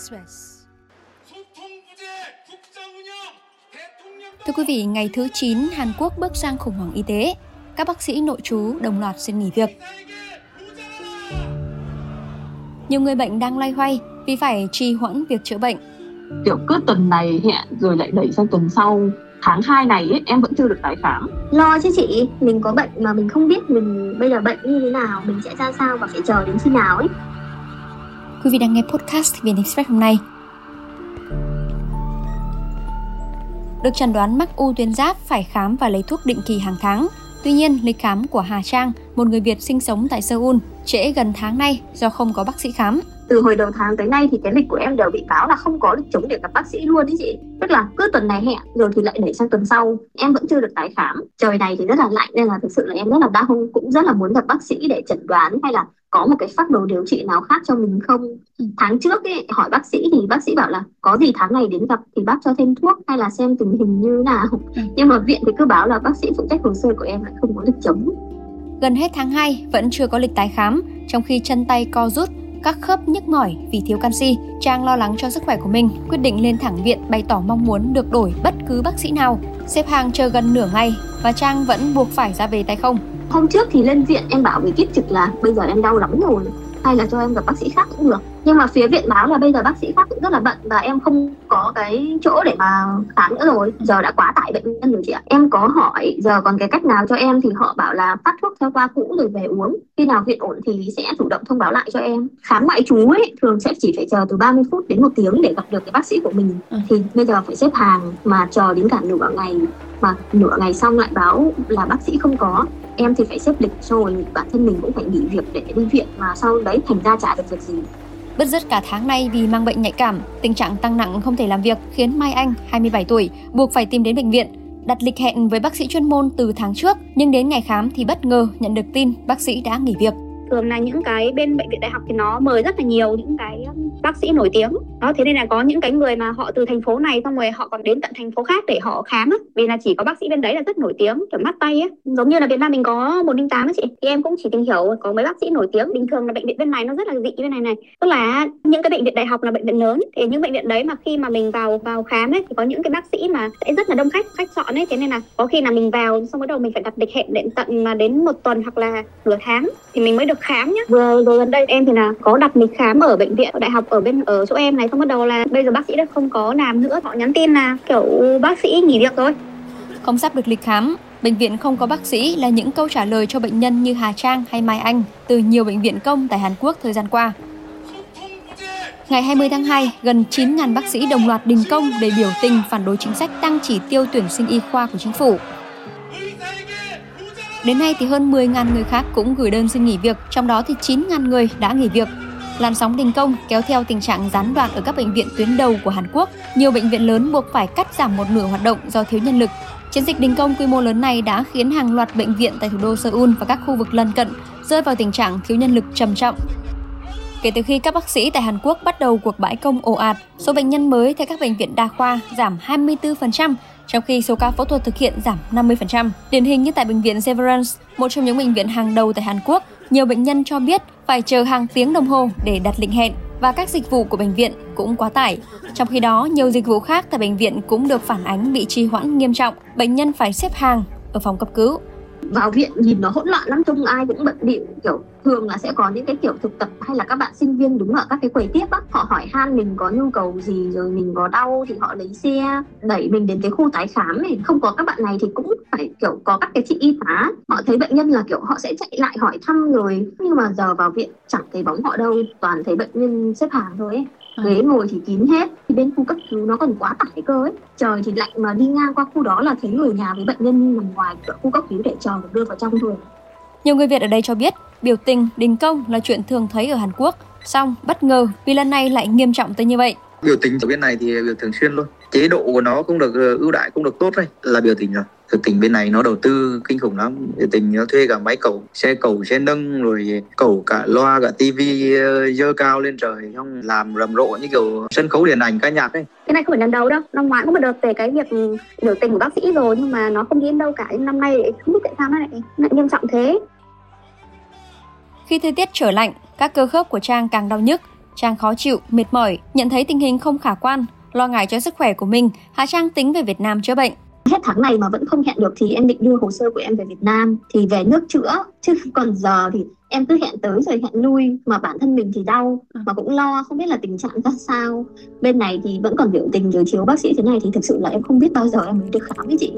Express. Thưa quý vị, ngày thứ 9, Hàn Quốc bước sang khủng hoảng y tế. Các bác sĩ nội trú đồng loạt xin nghỉ việc. Nhiều người bệnh đang loay hoay vì phải trì hoãn việc chữa bệnh. Kiểu cứ tuần này hẹn rồi lại đẩy sang tuần sau tháng 2 này ấy, em vẫn chưa được tái khám lo chứ chị mình có bệnh mà mình không biết mình bây giờ bệnh như thế nào mình sẽ ra sao và phải chờ đến khi nào ấy quý vị đang nghe podcast VN Express hôm nay. Được chẩn đoán mắc u tuyến giáp phải khám và lấy thuốc định kỳ hàng tháng. Tuy nhiên, lịch khám của Hà Trang, một người Việt sinh sống tại Seoul, trễ gần tháng nay do không có bác sĩ khám từ hồi đầu tháng tới nay thì cái lịch của em đều bị báo là không có lịch chống để gặp bác sĩ luôn đấy chị. Tức là cứ tuần này hẹn rồi thì lại đẩy sang tuần sau. Em vẫn chưa được tái khám. Trời này thì rất là lạnh nên là thực sự là em rất là đau cũng rất là muốn gặp bác sĩ để chẩn đoán hay là có một cái phác đồ điều trị nào khác cho mình không. Ừ. tháng trước ấy, hỏi bác sĩ thì bác sĩ bảo là có gì tháng này đến gặp thì bác cho thêm thuốc hay là xem tình hình như nào. Ừ. nhưng mà viện thì cứ báo là bác sĩ phụ trách hồ sơ của em lại không có lịch chống. Gần hết tháng 2 vẫn chưa có lịch tái khám trong khi chân tay co rút các khớp nhức mỏi vì thiếu canxi. Trang lo lắng cho sức khỏe của mình, quyết định lên thẳng viện bày tỏ mong muốn được đổi bất cứ bác sĩ nào. Xếp hàng chờ gần nửa ngày và Trang vẫn buộc phải ra về tay không. Hôm trước thì lên viện em bảo với kiếp trực là bây giờ em đau lắm rồi, hay là cho em gặp bác sĩ khác cũng được nhưng mà phía viện báo là bây giờ bác sĩ khác cũng rất là bận và em không có cái chỗ để mà khám nữa rồi. Giờ đã quá tải bệnh nhân rồi chị ạ. Em có hỏi giờ còn cái cách nào cho em thì họ bảo là phát thuốc theo qua cũ rồi về uống. Khi nào viện ổn thì sẽ chủ động thông báo lại cho em. Khám ngoại trú ấy thường sẽ chỉ phải chờ từ 30 phút đến một tiếng để gặp được cái bác sĩ của mình. Ừ. thì bây giờ phải xếp hàng mà chờ đến cả nửa ngày. Mà nửa ngày xong lại báo là bác sĩ không có. Em thì phải xếp lịch rồi bản thân mình cũng phải nghỉ việc để đi viện. Mà sau đấy thành ra trả được việc gì Bứt rứt cả tháng nay vì mang bệnh nhạy cảm, tình trạng tăng nặng không thể làm việc khiến Mai Anh, 27 tuổi, buộc phải tìm đến bệnh viện. Đặt lịch hẹn với bác sĩ chuyên môn từ tháng trước, nhưng đến ngày khám thì bất ngờ nhận được tin bác sĩ đã nghỉ việc thường là những cái bên bệnh viện đại học thì nó mời rất là nhiều những cái um, bác sĩ nổi tiếng. Đó, thế nên là có những cái người mà họ từ thành phố này xong rồi họ còn đến tận thành phố khác để họ khám á. Vì là chỉ có bác sĩ bên đấy là rất nổi tiếng, kiểu mắt tay á. Giống như là Việt Nam mình có một linh tám á chị. Thì em cũng chỉ tìm hiểu, có mấy bác sĩ nổi tiếng. Bình thường là bệnh viện bên này nó rất là dị bên này này. Tức là những cái bệnh viện đại học là bệnh viện lớn. Thì những bệnh viện đấy mà khi mà mình vào vào khám ấy, thì có những cái bác sĩ mà sẽ rất là đông khách khách chọn ấy. Thế nên là có khi là mình vào, xong bắt đầu mình phải đặt lịch hẹn đến tận mà đến một tuần hoặc là nửa tháng thì mình mới được khám nhá. Vừa rồi gần đây em thì là có đặt lịch khám ở bệnh viện ở đại học ở bên ở chỗ em này xong bắt đầu là bây giờ bác sĩ đã không có làm nữa họ nhắn tin là kiểu bác sĩ nghỉ việc rồi không sắp được lịch khám Bệnh viện không có bác sĩ là những câu trả lời cho bệnh nhân như Hà Trang hay Mai Anh từ nhiều bệnh viện công tại Hàn Quốc thời gian qua. Ngày 20 tháng 2, gần 9.000 bác sĩ đồng loạt đình công để biểu tình phản đối chính sách tăng chỉ tiêu tuyển sinh y khoa của chính phủ. Đến nay thì hơn 10.000 người khác cũng gửi đơn xin nghỉ việc, trong đó thì 9.000 người đã nghỉ việc. Làn sóng đình công kéo theo tình trạng gián đoạn ở các bệnh viện tuyến đầu của Hàn Quốc. Nhiều bệnh viện lớn buộc phải cắt giảm một nửa hoạt động do thiếu nhân lực. Chiến dịch đình công quy mô lớn này đã khiến hàng loạt bệnh viện tại thủ đô Seoul và các khu vực lân cận rơi vào tình trạng thiếu nhân lực trầm trọng. Kể từ khi các bác sĩ tại Hàn Quốc bắt đầu cuộc bãi công ồ ạt, số bệnh nhân mới tại các bệnh viện đa khoa giảm 24% trong khi số ca phẫu thuật thực hiện giảm 50%. Điển hình như tại bệnh viện Severance, một trong những bệnh viện hàng đầu tại Hàn Quốc, nhiều bệnh nhân cho biết phải chờ hàng tiếng đồng hồ để đặt lịch hẹn và các dịch vụ của bệnh viện cũng quá tải. Trong khi đó, nhiều dịch vụ khác tại bệnh viện cũng được phản ánh bị trì hoãn nghiêm trọng, bệnh nhân phải xếp hàng ở phòng cấp cứu vào viện nhìn nó hỗn loạn lắm, trông ai cũng bận bịu, kiểu, thường là sẽ có những cái kiểu thực tập, hay là các bạn sinh viên đứng ở các cái quầy tiếp á, họ hỏi han mình có nhu cầu gì, rồi mình có đau thì họ lấy xe, đẩy mình đến cái khu tái khám này, không có các bạn này thì cũng phải, kiểu, có các cái chị y tá, họ thấy bệnh nhân là, kiểu, họ sẽ chạy lại hỏi thăm rồi, nhưng mà giờ vào viện chẳng thấy bóng họ đâu, toàn thấy bệnh nhân xếp hàng thôi ấy ghế ừ. ngồi thì kín hết thì bên khu cấp cứu nó còn quá tải cơ ấy. Trời thì lạnh mà đi ngang qua khu đó là thấy người nhà với bệnh nhân nằm ngoài cửa khu cấp cứu để chờ được đưa vào trong thôi. Nhiều người Việt ở đây cho biết biểu tình đình công là chuyện thường thấy ở Hàn Quốc. Song bất ngờ vì lần này lại nghiêm trọng tới như vậy. Biểu tình ở bên này thì biểu thường xuyên luôn. Chế độ của nó cũng được ờ, ưu đãi cũng được tốt đấy là biểu tình rồi thực tình bên này nó đầu tư kinh khủng lắm. Biểu tình nó thuê cả máy cầu xe cầu xe nâng rồi cầu cả loa cả tivi ờ, dơ cao lên trời xong làm rầm rộ như kiểu sân khấu điện ảnh ca nhạc ấy. Cái này không phải lần đầu đâu. Năm ngoái cũng một đợt về cái việc biểu tình của bác sĩ rồi nhưng mà nó không đi đến đâu cả. Nhưng năm nay không biết tại sao nó lại, lại nghiêm trọng thế. Khi thời tiết trở lạnh các cơ khớp của Trang càng đau nhức. Trang khó chịu, mệt mỏi, nhận thấy tình hình không khả quan, lo ngại cho sức khỏe của mình, Hà Trang tính về Việt Nam chữa bệnh hết tháng này mà vẫn không hẹn được thì em định đưa hồ sơ của em về Việt Nam. Thì về nước chữa chứ còn giờ thì em cứ hẹn tới rồi hẹn lui. Mà bản thân mình thì đau ừ. mà cũng lo không biết là tình trạng ra sao. Bên này thì vẫn còn biểu tình rồi thiếu bác sĩ thế này thì thực sự là em không biết bao giờ em mới được khám với chị.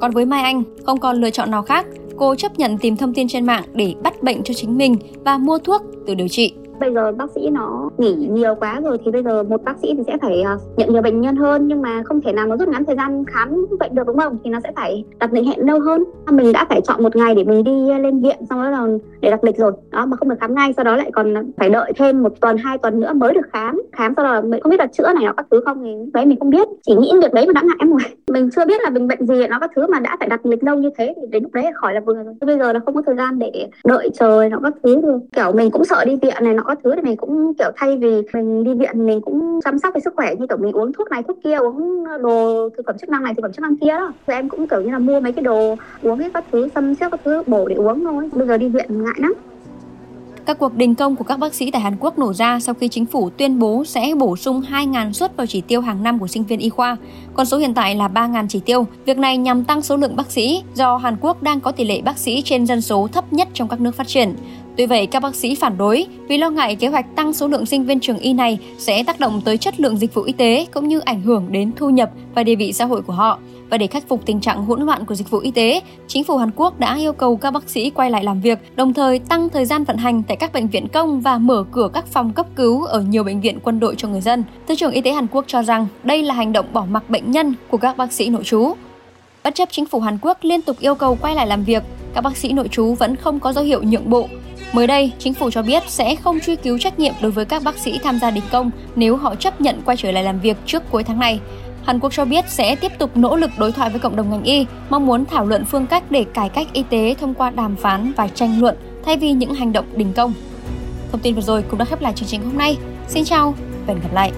Còn với Mai Anh không còn lựa chọn nào khác. Cô chấp nhận tìm thông tin trên mạng để bắt bệnh cho chính mình và mua thuốc từ điều trị bây giờ bác sĩ nó nghỉ nhiều quá rồi thì bây giờ một bác sĩ thì sẽ phải ờ, nhận nhiều bệnh nhân hơn. Nhưng mà không thể nào mà rút ngắn thời gian khám bệnh được, đúng không? Thì nó sẽ phải đặt lịch hẹn lâu hơn. À, mình đã phải chọn một ngày để mình đi lên viện, xong đó là để đặt lịch rồi. Đó, mà không được khám ngay, sau đó lại còn phải đợi thêm một tuần, hai tuần nữa mới được khám. Khám, sau đó mình không biết là chữa này nó các thứ không thì đấy mình không biết. Chỉ nghĩ việc đấy mà đã ngại rồi mình chưa biết là mình bệnh gì, nó các thứ mà đã phải đặt lịch lâu như thế thì đến lúc đấy khỏi là vừa rồi. Bây giờ là không có thời gian để đợi chờ nó các thứ được. Kiểu mình cũng sợ đi viện này, nó các thứ thì mình cũng, kiểu, thay vì mình đi viện mình cũng chăm sóc về sức khỏe như kiểu mình uống thuốc này, thuốc kia, uống đồ thực phẩm chức năng này, thực phẩm chức năng kia đó. Rồi em cũng, kiểu như là, mua mấy cái đồ uống hết các thứ, xâm xếp các thứ bổ để uống thôi. Bây giờ đi viện ngại lắm các cuộc đình công của các bác sĩ tại Hàn Quốc nổ ra sau khi chính phủ tuyên bố sẽ bổ sung 2.000 suất vào chỉ tiêu hàng năm của sinh viên y khoa. Con số hiện tại là 3.000 chỉ tiêu. Việc này nhằm tăng số lượng bác sĩ do Hàn Quốc đang có tỷ lệ bác sĩ trên dân số thấp nhất trong các nước phát triển. Tuy vậy, các bác sĩ phản đối vì lo ngại kế hoạch tăng số lượng sinh viên trường y này sẽ tác động tới chất lượng dịch vụ y tế cũng như ảnh hưởng đến thu nhập và địa vị xã hội của họ. Và để khắc phục tình trạng hỗn loạn của dịch vụ y tế, chính phủ Hàn Quốc đã yêu cầu các bác sĩ quay lại làm việc, đồng thời tăng thời gian vận hành tại các bệnh viện công và mở cửa các phòng cấp cứu ở nhiều bệnh viện quân đội cho người dân. Thứ trưởng Y tế Hàn Quốc cho rằng đây là hành động bỏ mặc bệnh nhân của các bác sĩ nội trú. Bất chấp chính phủ Hàn Quốc liên tục yêu cầu quay lại làm việc, các bác sĩ nội trú vẫn không có dấu hiệu nhượng bộ Mới đây, chính phủ cho biết sẽ không truy cứu trách nhiệm đối với các bác sĩ tham gia đình công nếu họ chấp nhận quay trở lại làm việc trước cuối tháng này. Hàn Quốc cho biết sẽ tiếp tục nỗ lực đối thoại với cộng đồng ngành y, mong muốn thảo luận phương cách để cải cách y tế thông qua đàm phán và tranh luận thay vì những hành động đình công. Thông tin vừa rồi cũng đã khép lại chương trình hôm nay. Xin chào và hẹn gặp lại.